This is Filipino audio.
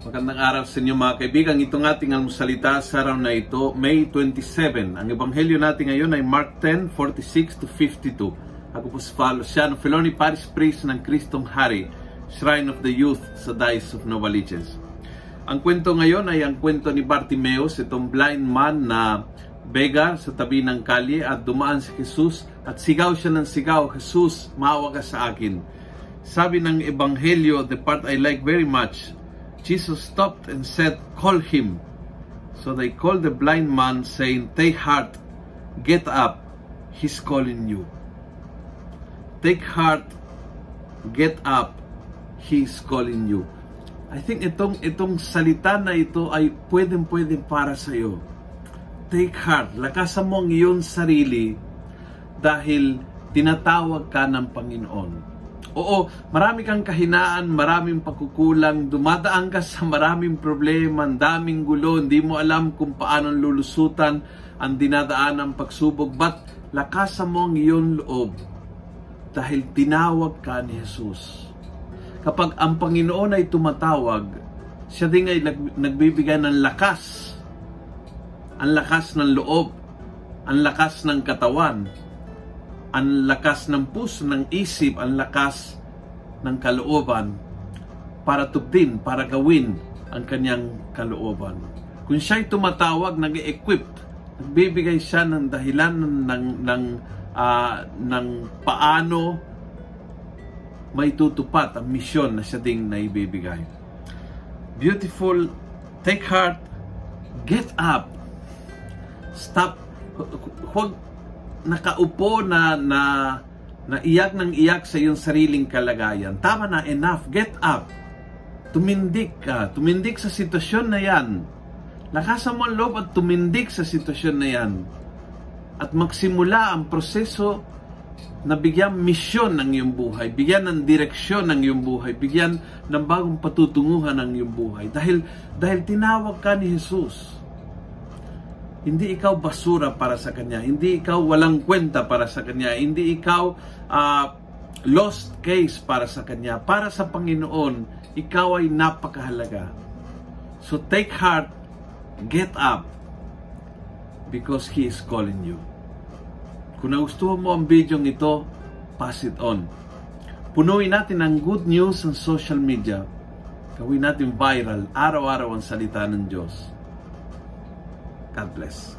Magandang araw sa inyo mga kaibigan. Itong ating almusalita sa araw na ito, May 27. Ang ebanghelyo natin ngayon ay Mark 10, 46 to 52. Ako po si Father Luciano Feloni, Parish Priest ng Kristong Hari, Shrine of the Youth sa Dice of Novaliches. Ang kwento ngayon ay ang kwento ni Bartimeus, itong blind man na beggar sa tabi ng kalye at dumaan si Jesus at sigaw siya ng sigaw, Jesus, maawa ka sa akin. Sabi ng Ebanghelyo, the part I like very much, Jesus stopped and said, Call him. So they called the blind man, saying, Take heart, get up, he's calling you. Take heart, get up, he's calling you. I think itong itong salita na ito ay pwedeng pwedeng para sa iyo. Take heart, lakasan mo ang iyong sarili dahil tinatawag ka ng Panginoon. Oo, marami kang kahinaan, maraming pagkukulang, dumadaan ka sa maraming problema, ang daming gulo, hindi mo alam kung paano lulusutan ang dinadaan ng pagsubok. But lakasan mo ang iyong loob dahil tinawag ka ni Jesus. Kapag ang Panginoon ay tumatawag, siya din ay nagbibigay ng lakas. Ang lakas ng loob, ang lakas ng katawan, ang lakas ng puso, ng isip, ang lakas ng kalooban para tupdin, para gawin ang kanyang kalooban. Kung siya'y tumatawag, nag-equip, nagbibigay siya ng dahilan ng, ng, uh, ng paano may tutupad ang misyon na siya ding naibibigay. Beautiful, take heart, get up, stop, huwag nakaupo na na naiyak ng iyak sa iyong sariling kalagayan. Tama na, enough. Get up. Tumindik ka. Tumindik sa sitwasyon na yan. Lakasan mo ang loob at tumindik sa sitwasyon na yan. At magsimula ang proseso na bigyan misyon ng iyong buhay, bigyan ng direksyon ng iyong buhay, bigyan ng bagong patutunguhan ng iyong buhay. Dahil, dahil tinawag ka ni Jesus hindi ikaw basura para sa Kanya. Hindi ikaw walang kwenta para sa Kanya. Hindi ikaw uh, lost case para sa Kanya. Para sa Panginoon, ikaw ay napakahalaga. So take heart, get up, because He is calling you. Kung nagustuhan mo ang video ito, pass it on. Punuin natin ang good news sa social media. Gawin natin viral, araw-araw ang salita ng Diyos. God bless.